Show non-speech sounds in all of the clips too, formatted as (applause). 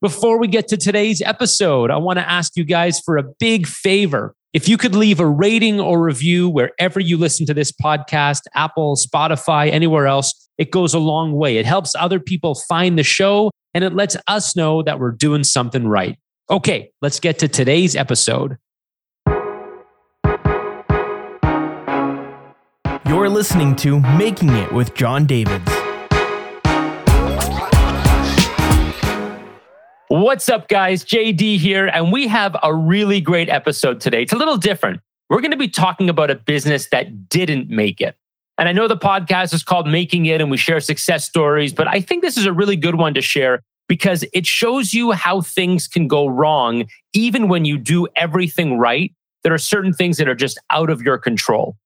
Before we get to today's episode, I want to ask you guys for a big favor. If you could leave a rating or review wherever you listen to this podcast, Apple, Spotify, anywhere else, it goes a long way. It helps other people find the show and it lets us know that we're doing something right. Okay, let's get to today's episode. You're listening to Making It with Jon Davids. What's up, guys? JD here, and we have a really great episode today. It's a little different. We're going to be talking about a business that didn't make it. And I know the podcast is called Making It, and we share success stories, but I think this is a really good one to share because it shows you how things can go wrong, even when you do everything right. There are certain things that are just out of your control.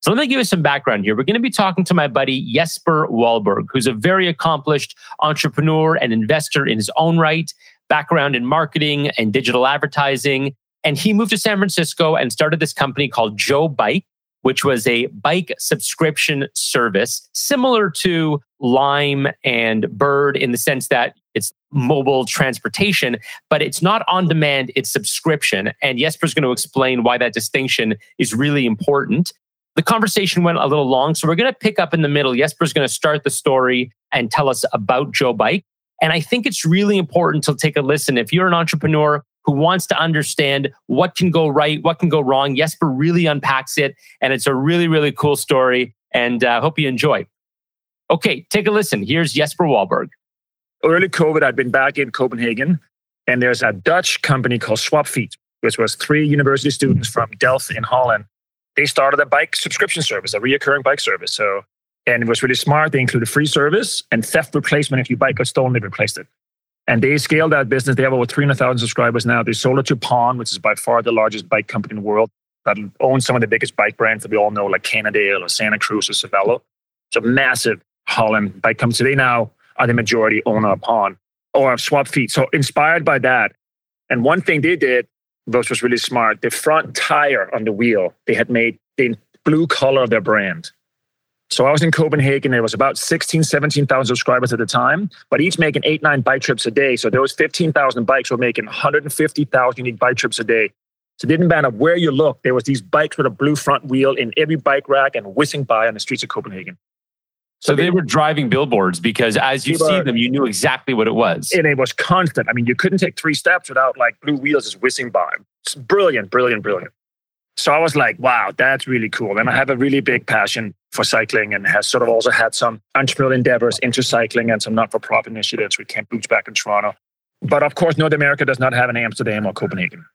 So let me give you some background here. We're going to be talking to my buddy Jesper Wahlberg, who's a very accomplished entrepreneur and investor in his own right background in marketing and digital advertising. And he moved to San Francisco and started this company called Joe Bike, which was a bike subscription service similar to Lime and Bird in the sense that it's mobile transportation, but it's not on demand, it's subscription. And Jesper's going to explain why that distinction is really important. The conversation went a little long, so we're going to pick up in the middle. Jesper's going to start the story and tell us about Joe Bike. And I think it's really important to take a listen. If you're an entrepreneur who wants to understand what can go right, what can go wrong, Jesper really unpacks it. And it's a really, really cool story. And I uh, hope you enjoy. Okay, take a listen. Here's Jesper Wahlberg. Early COVID, I'd been back in Copenhagen, and there's a Dutch company called Swapfiets, which was three university students from Delft in Holland. They started a bike subscription service, a reoccurring bike service. So and it was really smart. They included free service and theft replacement. If your bike got stolen, they replaced it. And they scaled that business. They have over 300,000 subscribers now. They sold it to Pon, which is by far the largest bike company in the world that owns some of the biggest bike brands that we all know, like Cannondale or Santa Cruz or Cervelo. It's a massive Holland bike company. So they now are the majority owner of Pon or of Swapfiets. So inspired by that. And one thing they did, which was really smart, the front tire on the wheel, they had made the blue color of their brand. So I was in Copenhagen. There was about 16, 17,000 subscribers at the time, but each making eight, nine bike trips a day. So those was 15,000 bikes were making 150,000 unique bike trips a day. So it didn't matter where you looked, there was these bikes with a blue front wheel in every bike rack and whizzing by on the streets of Copenhagen. So, so they, they, were driving billboards because as you see them, you knew exactly what it was. And it was constant. I mean, you couldn't take three steps without like blue wheels just whizzing by. It's brilliant, brilliant, brilliant. So I was like, wow, that's really cool. And I have a really big passion for cycling and has sort of also had some entrepreneurial endeavors into cycling and some not-for-profit initiatives with Camp Boots back in Toronto. But of course, North America does not have an Amsterdam or Copenhagen.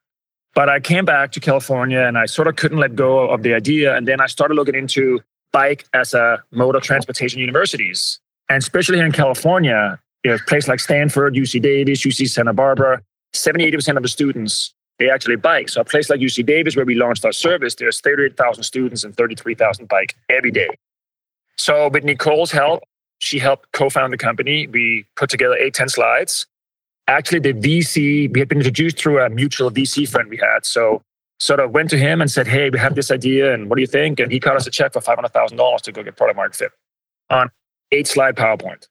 But I came back to California and I sort of couldn't let go of the idea. And then I started looking into bike as a mode of transportation universities. And especially here in California, you know, places like Stanford, UC Davis, UC Santa Barbara, 70, 80% of the students they actually bike. So a place like UC Davis, where we launched our service, there's 38,000 students and 33,000 bike every day. So with Nicole's help, she helped co-found the company. We put together eight, 10 slides. Actually, the VC, we had been introduced through a mutual VC friend we had. So sort of went to him and said, hey, we have this idea and what do you think? And he cut us a check for $500,000 to go get product market fit on eight slide PowerPoint.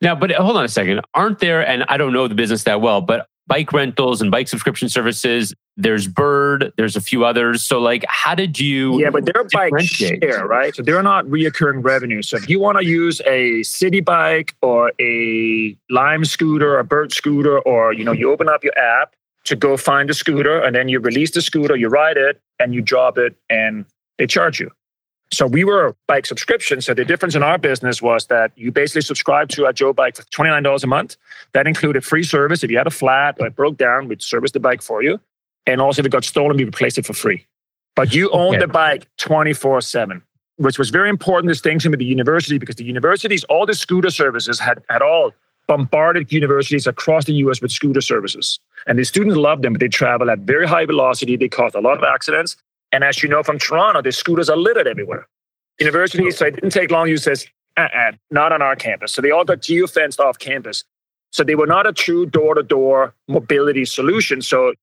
Now, but hold on a second. Aren't there, and I don't know the business that well, but bike rentals and bike subscription services. There's Bird. There's a few others. So, like, how did you? Yeah, but they're bike share, right? So they're not reoccurring revenue. So if you want to use a city bike or a Lime scooter, or a Bird scooter, or you know, you open up your app to go find a scooter, and then you release the scooter, you ride it, and you drop it, and they charge you. So we were a bike subscription. So the difference in our business was that you basically subscribed to a Joe bike for $29 a month. That included free service. If you had a flat or it broke down, we'd service the bike for you. And also if it got stolen, we replaced it for free. But you owned okay. the bike 24 7, which was very important distinction with the university because the universities, all the scooter services had, had all bombarded universities across the US with scooter services. And the students loved them, but they travel at very high velocity. They caused a lot of accidents. And as you know from Toronto, the scooters are littered everywhere. University, so it didn't take long. You says, uh-uh, not on our campus. So they all got geo-fenced off campus. So they were not a true door-to-door mobility solution. So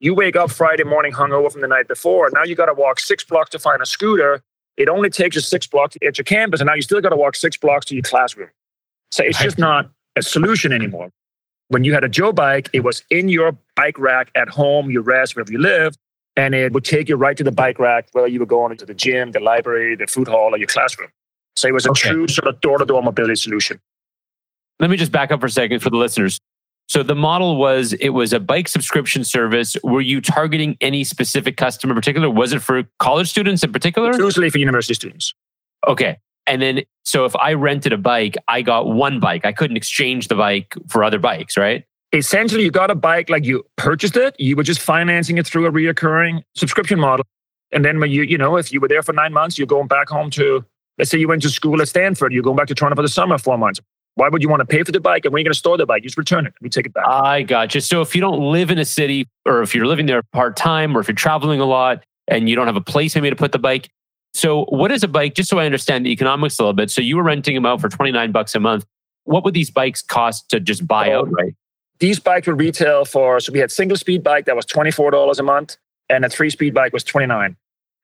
you wake up Friday morning hungover from the night before. Now you got to walk six blocks to find a scooter. It only takes you six blocks to get your campus, and now you still got to walk six blocks to your classroom. So it's just not a solution anymore. When you had a Joe bike, it was in your bike rack at home, your rest, wherever you live, and it would take you right to the bike rack, whether you were going into the gym, the library, the food hall, or your classroom. So it was a okay. true sort of door to door mobility solution. Let me just back up for a second for the listeners. So the model was it was a bike subscription service. Were you targeting any specific customer in particular? Was it for college students in particular? Usually for university students. Okay. And then, so if I rented a bike, I got one bike. I couldn't exchange the bike for other bikes, right? Essentially, you got a bike like you purchased it, you were just financing it through a reoccurring subscription model. And then when you, you know, if you were there for nine months, you're going back home to, let's say you went to school at Stanford, you're going back to Toronto for the summer, four months. Why would you want to pay for the bike? And when are you going to store the bike? You just return it. We take it back. I got you. So if you don't live in a city, or if you're living there part time, or if you're traveling a lot and you don't have a place maybe to put the bike, so, what is a bike? Just so I understand the economics a little bit. So, you were renting them out for 29 bucks a month. What would these bikes cost to just buy out, right? These bikes would retail for, so we had single speed bike that was $24 a month and a three speed bike was 29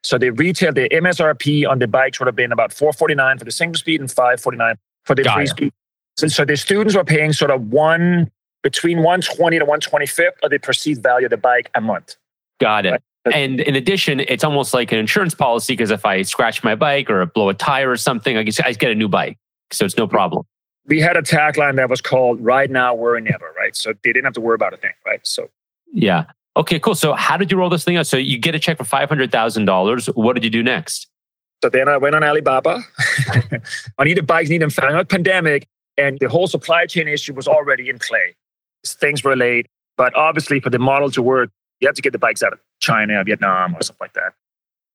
So, the retail, the MSRP on the bikes would have been about 449 for the single speed and 549 for the Got three it. speed. So, so, the students were paying sort of one between 120 to 125th of the perceived value of the bike a month. Got it. Right? And in addition, it's almost like an insurance policy because if I scratch my bike or blow a tire or something, I guess I get a new bike. So it's no problem. We had a tagline that was called right Now, Worry Never, right? So they didn't have to worry about a thing, right? So, yeah. Okay, cool. So how did you roll this thing out? So you get a check for $500,000. What did you do next? So then I went on Alibaba. (laughs) I needed bikes, needed them found. Pandemic, and the whole supply chain issue was already in play. Things were late, but obviously for the model to work, you have to get the bikes out of China, Vietnam, or something like that.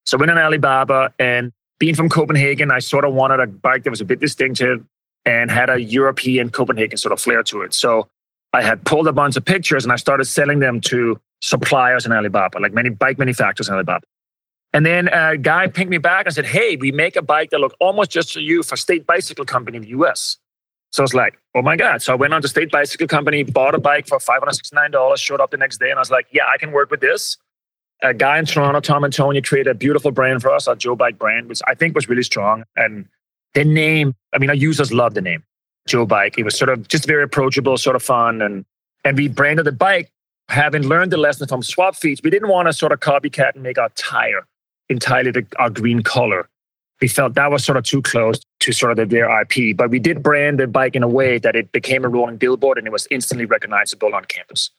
So I went on Alibaba and being from Copenhagen, I sort of wanted a bike that was a bit distinctive and had a European Copenhagen sort of flair to it. So I had pulled a bunch of pictures and I started selling them to suppliers in Alibaba, like many bike manufacturers in Alibaba. And then a guy pinged me back and said, Hey, we make a bike that look almost just for you for State Bicycle Company in the US. So I was like, oh my God. So I went on to State Bicycle Company, bought a bike for $569, showed up the next day, and I was like, yeah, I can work with this. A guy in Toronto, Tom and Tony, created a beautiful brand for us, a Joe Bike brand, which I think was really strong. And the name, I mean, our users loved the name, Joe Bike. It was sort of just very approachable, sort of fun. And and we branded the bike, having learned the lesson from Swapfiets. We didn't want to sort of copycat and make our tire entirely the, our green color we felt that was sort of too close to sort of their IP. But we did brand the bike in a way that it became a rolling billboard and it was instantly recognizable on campus.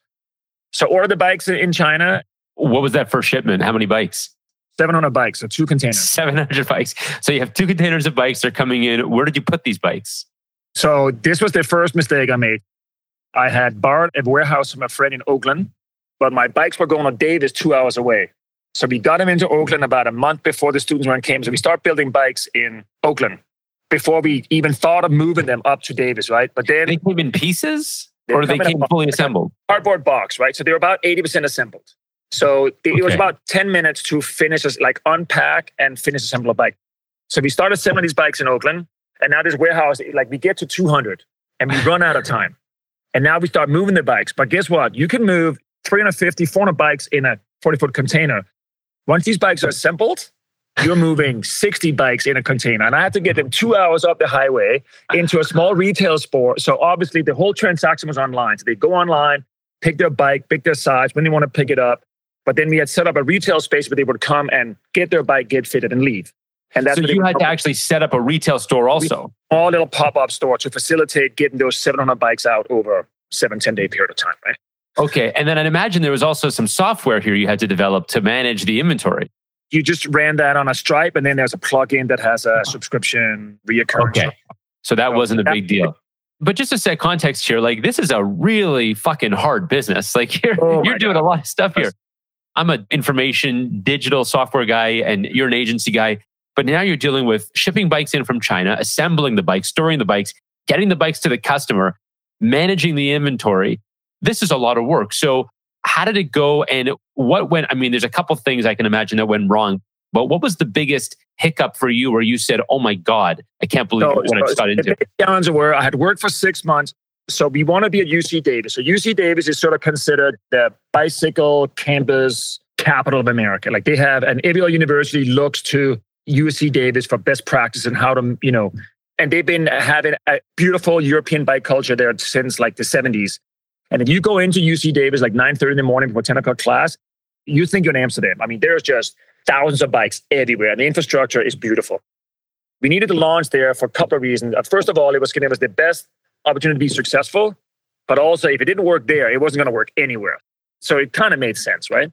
So order the bikes in China. What was that first shipment? How many bikes? 700 bikes, so two containers. 700 bikes. So you have two containers of bikes. They're coming in. Where did you put these bikes? So this was the first mistake I made. I had borrowed a warehouse from a friend in Oakland, but my bikes were going to Davis two hours away. So we got them into Oakland about a month before the students on campus. So we start building bikes in Oakland before we even thought of moving them up to Davis, right? But then they came in pieces or they came fully assembled? Cardboard box, right? So they were about 80% assembled. So it okay. was about 10 minutes to finish, like unpack and finish assemble a bike. So we started assembling these bikes in Oakland. And now this warehouse, like we get to 200 and we run out of time. And now we start moving the bikes. But guess what? You can move 350, 400 bikes in a 40 foot container. Once these bikes are assembled, you're moving 60 bikes in a container. And I had to get them two hours up the highway into a small retail store. So obviously the whole transaction was online. So they go online, pick their bike, pick their size, when they want to pick it up. But then we had set up a retail space where they would come and get their bike, get fitted, and leave. And that's so you had to actually set up a retail store also. Small little pop-up store to facilitate getting those 700 bikes out over seven, 10 day period of time, right? Okay. And then I'd imagine there was also some software here you had to develop to manage the inventory. You just ran that on a Stripe, and then there's a plugin that has a uh-huh. subscription reoccurring. Okay. So that wasn't a big deal. But just to set context here, like this is a really fucking hard business. Like (laughs) you're oh you're doing God. a lot of stuff here. I'm an information digital software guy and you're an agency guy. But now you're dealing with shipping bikes in from China, assembling the bikes, storing the bikes, getting the bikes to the customer, managing the inventory this is a lot of work. So how did it go and what went? I mean, there's a couple things I can imagine that went wrong, but what was the biggest hiccup for you where you said, oh my God, I can't believe so, what so I just got into? The challenges were I had worked for six months. So we want to be at UC Davis. So UC Davis is sort of considered the bicycle campus capital of America. Like they have, and every university looks to UC Davis for best practice and how to, you know, and they've been having a beautiful European bike culture there since like the 70s. And if you go into UC Davis like 9:30 in the morning for a 10 o'clock class, you think you're in Amsterdam. I mean, there's just thousands of bikes everywhere, and the infrastructure is beautiful. We needed to launch there for a couple of reasons. First of all, it was going to us the best opportunity to be successful, but also if it didn't work there, it wasn't going to work anywhere. So it kind of made sense, right?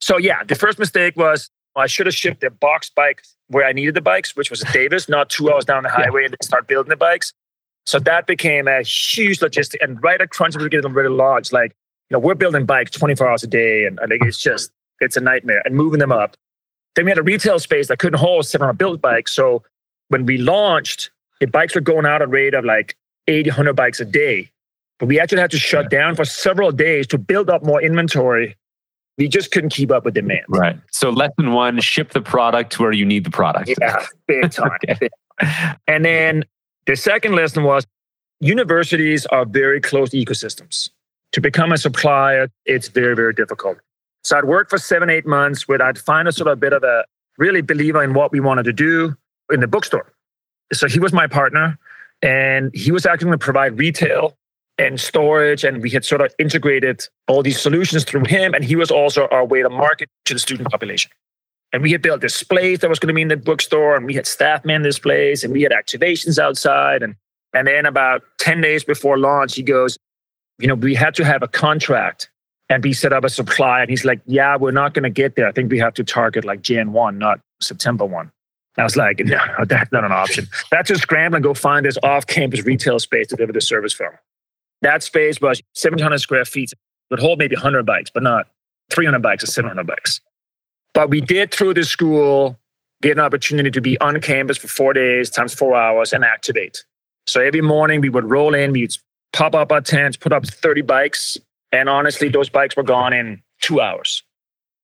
So yeah, the first mistake was I should have shipped the box bike where I needed the bikes, which was Davis, not two hours down the highway, and then start building the bikes. So that became a huge logistic. And right at Crunch, we get them really large. Like, you know, we're building bikes 24 hours a day, and I think it's just it's a nightmare. And moving them up. Then we had a retail space that couldn't hold 700 built bikes. So when we launched, the bikes were going out at a rate of like 80, 100 bikes a day. But we actually had to shut down for several days to build up more inventory. We just couldn't keep up with demand. Right. So lesson one, ship the product where you need the product. Yeah, big (laughs) time. okay. And then the second lesson was universities are very closed ecosystems. To become a supplier, it's very, very difficult. So I'd work for seven, eight months where I'd find a sort of a bit of a really believer in what we wanted to do in the bookstore. So he was my partner and he was actually going to provide retail and storage. And we had sort of integrated all these solutions through him. And he was also our way to market to the student population. And we had built displays that was going to be in the bookstore, and we had staff man displays, and we had activations outside. And and then about 10 days before launch, he goes, you know, we had to have a contract and be set up a supply. And he's like, yeah, we're not going to get there. I think we have to target like Jan 1, not September 1. I was like, no, (laughs) that's not an option. That's just scramble and go find this off-campus retail space to deliver the service from. That space was 700 square feet. Would hold maybe 100 bikes, but not 300 bikes or 700 bikes. But we did through the school get an opportunity to be on campus for four days times four hours and activate. So every morning we would roll in, we'd pop up our tents, put up 30 bikes. And honestly, those bikes were gone in two hours.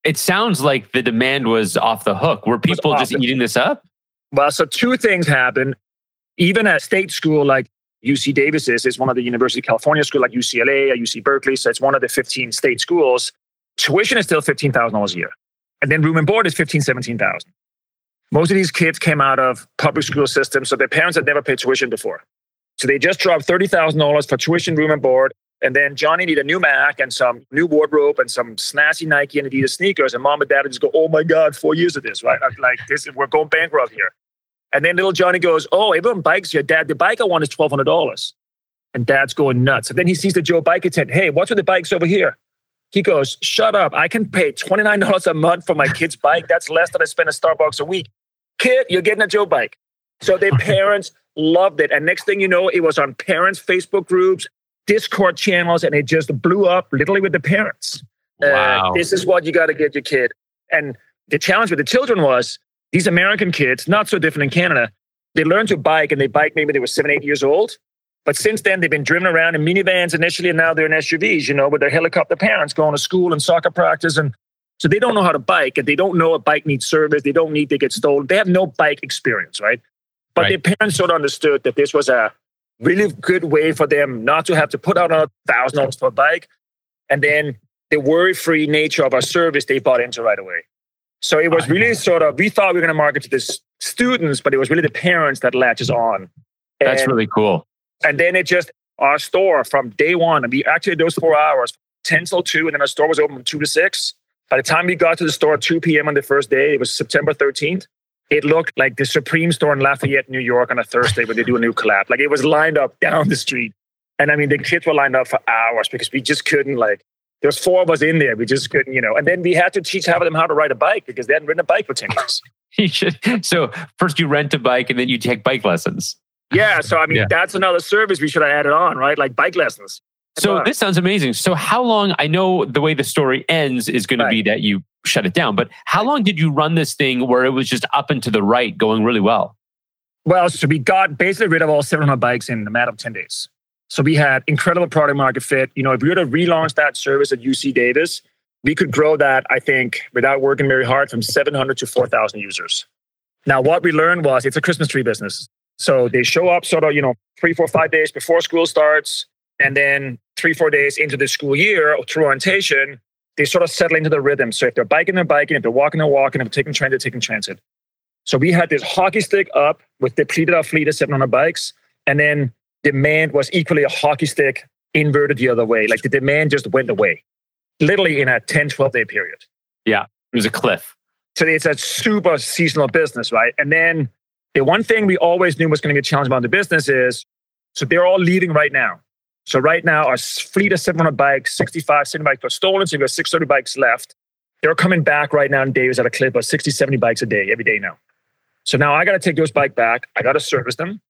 It sounds like the demand was off the hook. Were people just eating this up? Well, so two things happened. Even at state school like UC Davis is, is one of the University of California school like UCLA or UC Berkeley. So it's one of the 15 state schools. Tuition is still $15,000 a year. And then room and board is 15, 17,000. Most of these kids came out of public school systems, so their parents had never paid tuition before. So they just dropped $30,000 for tuition, room and board. And then Johnny needed a new Mac and some new wardrobe and some snazzy Nike and Adidas sneakers. And mom and dad would just go, oh my God, four years of this, right? Like this, we're going bankrupt here. And then little Johnny goes, oh, everyone bikes here. Dad, the bike I want is $1,200. And dad's going nuts. And then he sees the Joe bike attendant. Hey, what's with the bikes over here? He goes, Shut up. I can pay $29 a month for my kid's bike. That's less than I spend at Starbucks a week. Kid, you're getting a Joe bike. So their (laughs) parents loved it. And next thing you know, it was on parents' Facebook groups, Discord channels, and it just blew up literally with the parents. Uh, wow. Uh, this is what you got to get your kid. And the challenge with the children was these American kids, not so different in Canada, they learned to bike and they bike maybe they were seven, eight years old. But since then, they've been driven around in minivans initially, and now they're in SUVs, you know, with their helicopter parents going to school and soccer practice. And so they don't know how to bike, and they don't know a bike needs service. They don't need to get stolen. They have no bike experience, right? But right. their parents sort of understood that this was a really good way for them not to have to put out a thousand dollars for a bike. And then the worry free nature of our service, they bought into right away. So it was ah, really sort of, we thought we were going to market to the students, but it was really the parents that latches on. That's really cool. And then it just, our store from day one, and we actually those four hours, 10 till 2, and then our store was open from 2 to 6. By the time we got to the store at 2 p.m. on the first day, it was September 13th. It looked like the Supreme store in Lafayette, New York on a Thursday when they do a new collab. Like it was lined up down the street. And I mean, the kids were lined up for hours because we just couldn't like, there was four of us in there. We just couldn't, you know. And then we had to teach half of them how to ride a bike because they hadn't ridden a bike for 10 years. (laughs) you should, so first you rent a bike and then you take bike lessons. Yeah. So, I mean, yeah. that's another service we should have added on, right? Like bike lessons. So this sounds amazing. So how long, I know the way the story ends is going right. to be that you shut it down, but how long did you run this thing where it was just up and to the right going really well? Well, so we got basically rid of all 700 bikes in a matter of 10 days. So we had incredible product market fit. You know, if we were to relaunch that service at UC Davis, we could grow that, I think, without working very hard from 700 to 4,000 users. Now, what we learned was it's a Christmas tree business. So they show up sort of, you know, three, four, five days before school starts. And then three, four days into the school year through orientation, they sort of settle into the rhythm. So if they're biking, they're biking. If they're walking, they're walking. If they're taking transit, they're taking transit. So we had this hockey stick up with depleted our fleet of 700 bikes. And then demand was equally a hockey stick inverted the other way. Like the demand just went away, literally in a 10, 12 day period. Yeah, it was a cliff. So it's a super seasonal business, right? And then the one thing we always knew was going to be a challenge about the business is so they're all leaving right now. So right now, our fleet of 700 bikes, 65, 70 bikes are stolen. So we've got 630 bikes left. They're coming back right now in days at a clip of 60, 70 bikes a day, every day now. So now I got to take those bike back. I got to service them.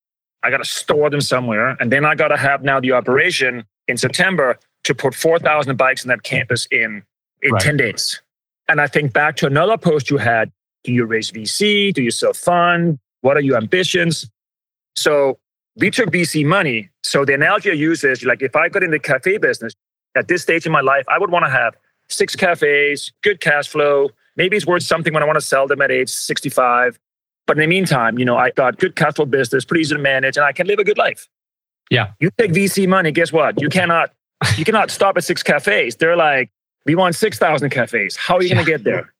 I got to store them somewhere. And then I got to have now the operation in September to put 4,000 bikes in that campus in, in right. 10 days. And I think back to another post you had do you raise VC? Do you self fund? What are your ambitions? So we took VC money. So the analogy I use is like if I got in the cafe business at this stage in my life, I would want to have six cafes, good cash flow. Maybe it's worth something when I want to sell them at age 65. But in the meantime, you know, I got good cash flow business, pretty easy to manage, and I can live a good life. Yeah. You take VC money, guess what? You cannot you cannot stop at six cafes. They're like, we want 6,000 cafes. How are you going to get there?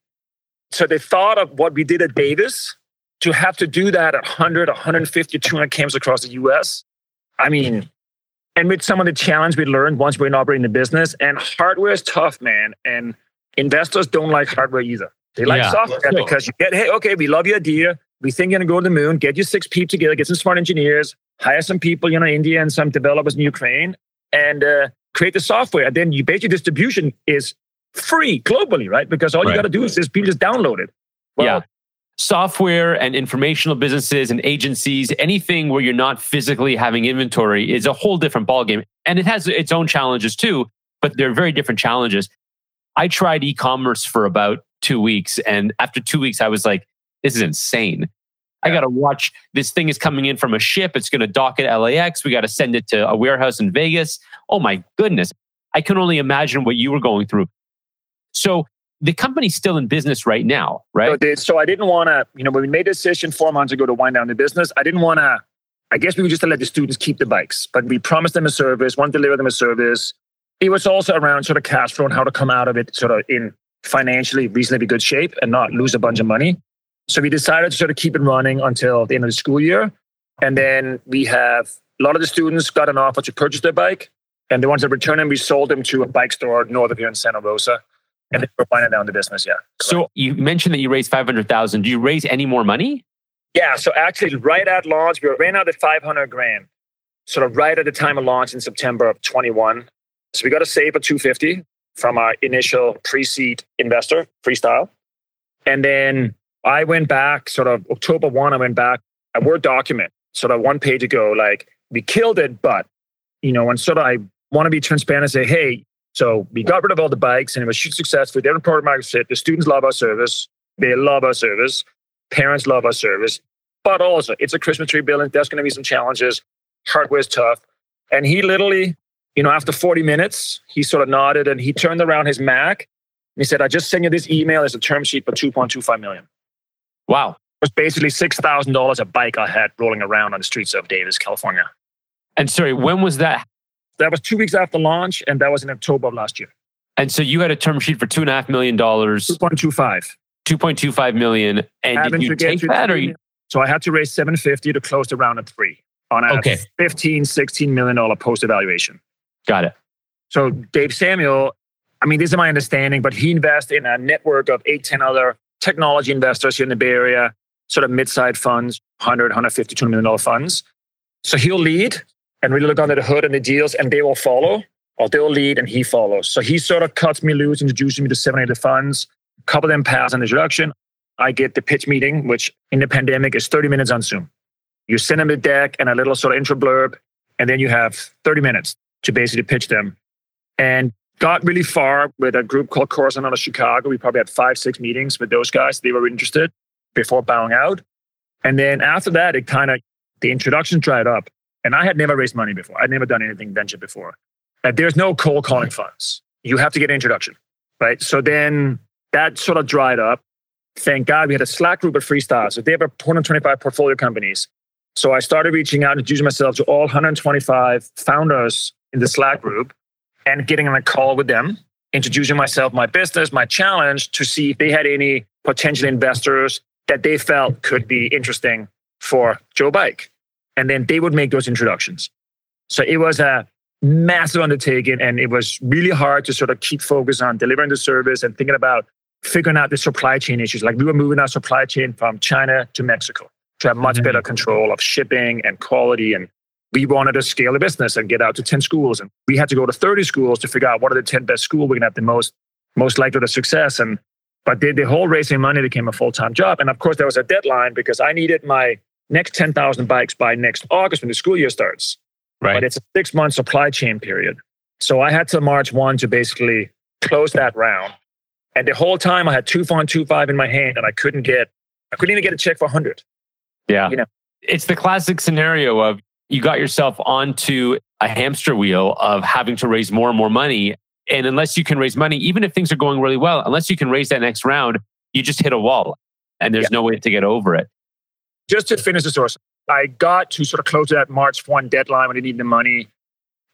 So they thought of what we did at Davis to have to do that at 100, 150, 200 camps across the US. I mean, and with some of the challenge we learned once we're in operating the business, and hardware is tough, man. And investors don't like hardware either. They like yeah, software sure. because you get, hey, okay, we love your idea. We think you're going to go to the moon. Get your six people together, get some smart engineers, hire some people, you know, India and some developers in Ukraine, and uh, create the software. And then you basically distribution is free globally, right? Because all right. you got to do is just people just download it. Well, yeah. Software and informational businesses and agencies, anything where you're not physically having inventory is a whole different ballgame. And it has its own challenges too, but they're very different challenges. I tried e-commerce for about two weeks. And after two weeks, I was like, this is insane. I got to watch this thing is coming in from a ship. It's going to dock at LAX. We got to send it to a warehouse in Vegas. Oh my goodness. I can only imagine what you were going through. So the company's still in business right now, right? So, so I didn't want to, you know, when we made a decision four months ago to wind down the business, I didn't want to, I guess we were just to let the students keep the bikes, but we promised them a service, want to deliver them a service. It was also around sort of cash flow and how to come out of it sort of in financially reasonably good shape and not lose a bunch of money. So we decided to sort of keep it running until the end of the school year. And then we have a lot of the students got an offer to purchase their bike. And the ones that returned them, we sold them to a bike store north of here in Santa Rosa. And we're winding down the business, yeah. So you mentioned that you raised 500,000. Do you raise any more money? Yeah. So actually, right at launch, we ran out at 500 grand, sort of right at the time of launch in September of 21. So we got to save a 250 from our initial pre-seed investor, Freestyle. And then I went back sort of October 1, I went back a Word document, sort of one page ago, like we killed it, but, you know, and sort of I want to be transparent and say, hey, so we got rid of all the bikes and it was huge success. We didn't product market fit. The students love our service. They love our service. Parents love our service. But also, it's a Christmas tree building. There's going to be some challenges. Hardware's tough. And he literally, you know, after 40 minutes, he sort of nodded and he turned around his Mac and he said, I just sent you this email as a term sheet for 2.25 million. Wow. It was basically $6,000 a bike I had rolling around on the streets of Davis, California. And sorry, when was that? That was two weeks after launch, and that was in October of last year. And so you had a term sheet for two and a half million dollars. 2.25. 2.25 million. And did you take that or you? So I had to raise 750 to close the round at three on a okay. 15, 16 million dollar post evaluation. Got it. So Dave Samuel, I mean, this is my understanding, but he invests in a network of eight, 10 other technology investors here in the Bay Area, sort of mid-sized funds, 100, 150, 200 million dollar funds. So he'll lead and really look under the hood and the deals and they will follow or they'll lead and he follows. So he sort of cuts me loose, introduces me to seven, the funds. A couple of them pass an introduction. I get the pitch meeting, which in the pandemic is 30 minutes on Zoom. You send them the deck and a little sort of intro blurb, and then you have 30 minutes to basically pitch them. And got really far with a group called Coruscant out of Chicago. We probably had five, six meetings with those guys. They were interested before bowing out. And then after that, it kind of, the introduction dried up. And I had never raised money before. I'd never done anything venture before. And there's no cold calling funds. You have to get an introduction, right? So then that sort of dried up. Thank God we had a Slack group at Freestyle. So they have 125 portfolio companies. So I started reaching out and introducing myself to all 125 founders in the Slack group and getting on a call with them, introducing myself, my business, my challenge to see if they had any potential investors that they felt could be interesting for Joe Bike. And then they would make those introductions. So it was a massive undertaking. And it was really hard to sort of keep focus on delivering the service and thinking about figuring out the supply chain issues. Like we were moving our supply chain from China to Mexico to have much mm-hmm. better control of shipping and quality. And we wanted to scale the business and get out to 10 schools. And we had to go to 30 schools to figure out what are the 10 best schools we're going to have the most, most likely to success. And but the, the whole raising money became a full-time job. And of course, there was a deadline because I needed my next 10,000 bikes by next August when the school year starts. Right. But it's a six month supply chain period. So I had to March 1 to basically close that round. And the whole time I had 2.25 in my hand and I couldn't get, I couldn't even get a check for 100. Yeah. You know, it's the classic scenario of you got yourself onto a hamster wheel of having to raise more and more money. And unless you can raise money, even if things are going really well, unless you can raise that next round, you just hit a wall and there's yeah. no way to get over it. Just to finish the source, I got to sort of close that March 1 deadline when I needed the money.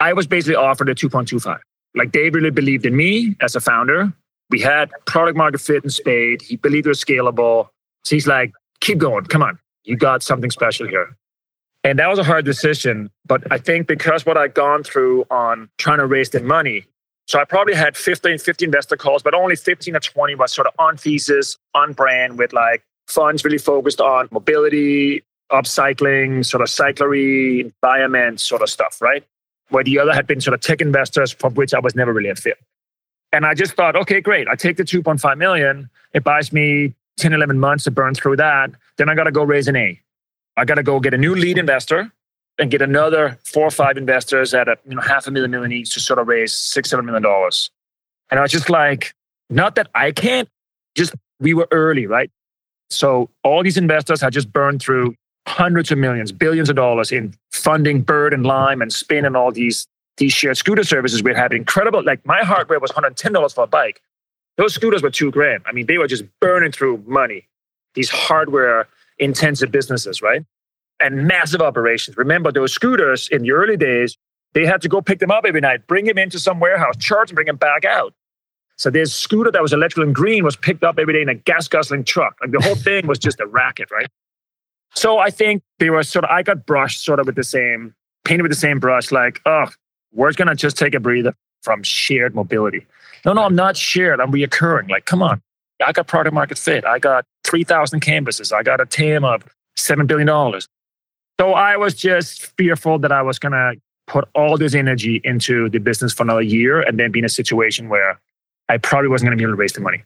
I was basically offered a 2.25. Like Dave really believed in me as a founder. We had product market fit in spade. He believed it was scalable. So he's like, keep going. Come on. You got something special here. And that was a hard decision. But I think because what I'd gone through on trying to raise the money, so I probably had 15, 50 investor calls, but only 15 or 20 was sort of on thesis, on brand with like funds really focused on mobility, upcycling, sort of cyclery, environment sort of stuff, right? Where the other had been sort of tech investors for which I was never really a fit. And I just thought, okay, great. I take the 2.5 million. It buys me 10, 11 months to burn through that. Then I got to go raise an A. I got to go get a new lead investor and get another four or five investors at a you know half a million million each to sort of raise six, seven million dollars. And I was just like, not that I can't, just we were early, right? So all these investors had just burned through hundreds of millions, billions of dollars in funding Bird and Lime and Spin and all these these shared scooter services. We had incredible, like my hardware was $110 for a bike. Those scooters were two grand. I mean, they were just burning through money. These hardware intensive businesses, right? And massive operations. Remember, those scooters in the early days, they had to go pick them up every night, bring them into some warehouse, charge and bring them back out. So this scooter that was electrical and green was picked up every day in a gas guzzling truck. Like the whole thing was just a racket, right? So I think they were sort of, I got brushed sort of with the same, painted with the same brush, like, oh, we're going to just take a breather from shared mobility. No, no, I'm not shared. I'm reoccurring. Like, come on. I got product market fit. I got 3,000 canvases. I got a TAM of $7 billion. So I was just fearful that I was going to put all this energy into the business for another year and then be in a situation where I probably wasn't going to be able to raise the money.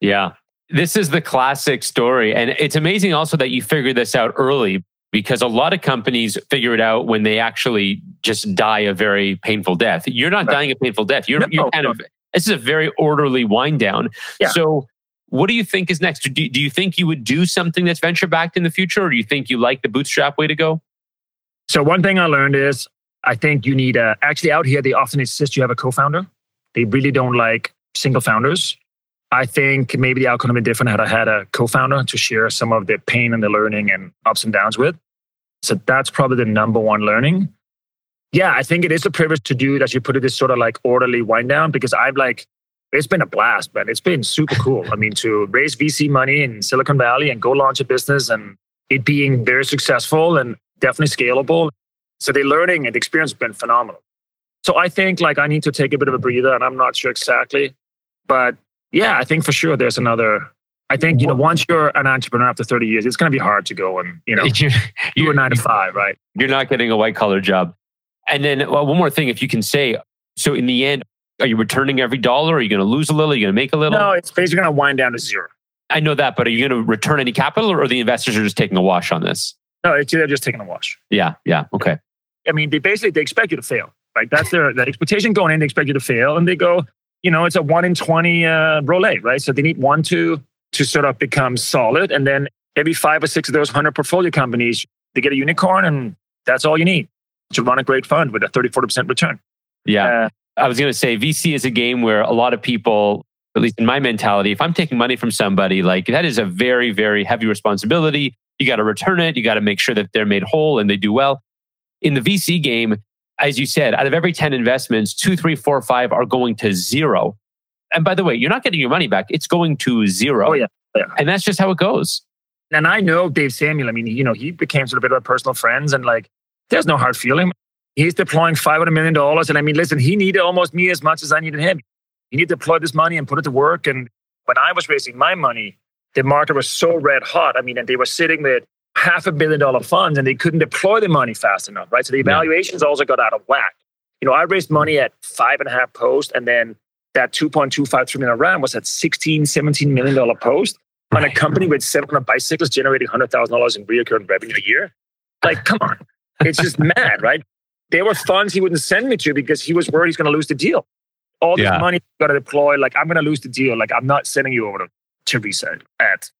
Yeah. This is the classic story. And it's amazing also that you figured this out early because a lot of companies figure it out when they actually just die a very painful death. You're not right. dying a painful death. You're, no, you're kind no. of, this is a very orderly wind down. Yeah. So, what do you think is next? Do, do you think you would do something that's venture backed in the future, or do you think you like the bootstrap way to go? So, one thing I learned is I think you need a, actually out here, they often insist you have a co founder. They really don't like single founders. I think maybe the outcome would be different had I had a co-founder to share some of the pain and the learning and ups and downs with. So that's probably the number one learning. Yeah, I think it is a privilege to do it as you put it, this sort of like orderly wind down because I've like it's been a blast, man. It's been super cool. I mean, to raise VC money in Silicon Valley and go launch a business and it being very successful and definitely scalable. So the learning and experience has been phenomenal. So I think like I need to take a bit of a breather and I'm not sure exactly, but yeah, I think for sure there's another. I think you know once you're an entrepreneur after 30 years, it's going to be hard to go and you know (laughs) you're, you were nine to five, right? You're not getting a white collar job. And then well, one more thing, if you can say, so in the end, are you returning every dollar? Are you going to lose a little? Are you going to make a little? No, it's basically going to wind down to zero. I know that, but are you going to return any capital, or the investors are just taking a wash on this? No, it's they're just taking a wash. Yeah, yeah, okay. I mean, they basically they expect you to fail, right? That's their the expectation going in. They expect you to fail, and they go, you know, it's a one in 20 uh, roulette, right? So they need one to, to sort of become solid. And then every five or six of those 100 portfolio companies, they get a unicorn and that's all you need to run a great fund with a 30, 40% return. Yeah. Uh, I was going to say VC is a game where a lot of people, at least in my mentality, if I'm taking money from somebody, like that is a very, very heavy responsibility. You got to return it. You got to make sure that they're made whole and they do well. In the VC game, as you said, out of every 10 investments, two, three, four, five are going to zero. And by the way, you're not getting your money back. It's going to zero. Oh, yeah. Oh, yeah. And that's just how it goes. And I know Dave Samuel. I mean, you know, he became sort of a bit of a personal friends and like, there's no hard feeling. He's deploying $500 million. And I mean, listen, he needed almost me as much as I needed him. He needed to deploy this money and put it to work. And when I was raising my money, the market was so red hot. I mean, and they were sitting with half a billion dollar funds and they couldn't deploy the money fast enough, right? So the evaluations yeah. also got out of whack. You know, I raised money at five and a half post and then that 2.253 million round was at 16, 17 million dollar post right. on a company with 700 bicycles generating $100,000 in recurring revenue a year. Like, come on. It's just (laughs) mad, right? There were funds he wouldn't send me to because he was worried he's going to lose the deal. All this yeah. money got to deploy. Like, I'm going to lose the deal. Like, I'm not sending you over to Teresa at.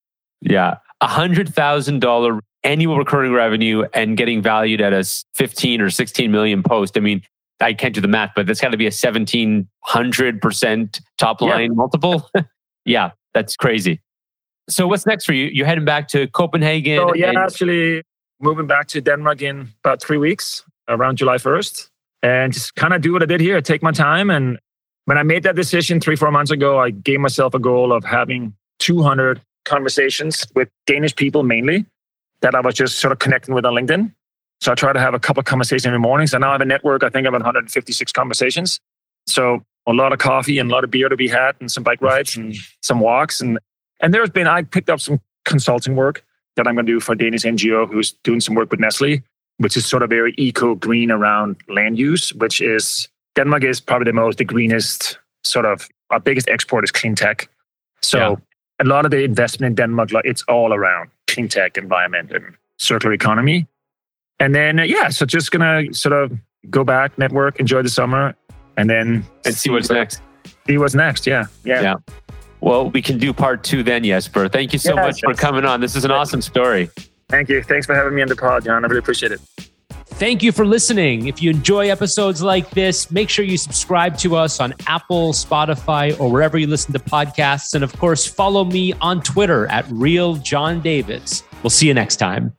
Yeah. a $100,000 annual recurring revenue and getting valued at a 15 or 16 million post. I mean, I can't do the math, but that's got to be a 1700% top line yeah. multiple. (laughs) yeah, that's crazy. So what's next for you? You're heading back to Copenhagen. Oh yeah, and- actually moving back to Denmark in about three weeks, around July 1st, and just kind of do what I did here, take my time. And when I made that decision three, four months ago, I gave myself a goal of having 200 conversations with Danish people mainly that I was just sort of connecting with on LinkedIn. So I try to have a couple of conversations in the mornings. And now I have a network. I think I have 156 conversations. So a lot of coffee and a lot of beer to be had and some bike rides and some walks. And and there's been I picked up some consulting work that I'm going to do for a Danish NGO who's doing some work with Nestle, which is sort of very eco green around land use, which is Denmark is probably the most the greenest sort of our biggest export is clean tech. So yeah. A lot of the investment in Denmark, like it's all around clean tech, environment, and circular economy. And then uh, yeah, so just gonna sort of go back, network, enjoy the summer, and then and see what's next. See what's next. Yeah, yeah. Yeah. Well, we can do part two then, Jesper. Thank you so much for coming on. This is an awesome story. Thank you. Thanks for having me on the pod, Jon. I really appreciate it. Thank you for listening. If you enjoy episodes like this, make sure you subscribe to us on Apple, Spotify, or wherever you listen to podcasts. And of course, follow me on Twitter at Real Jon Davids. We'll see you next time.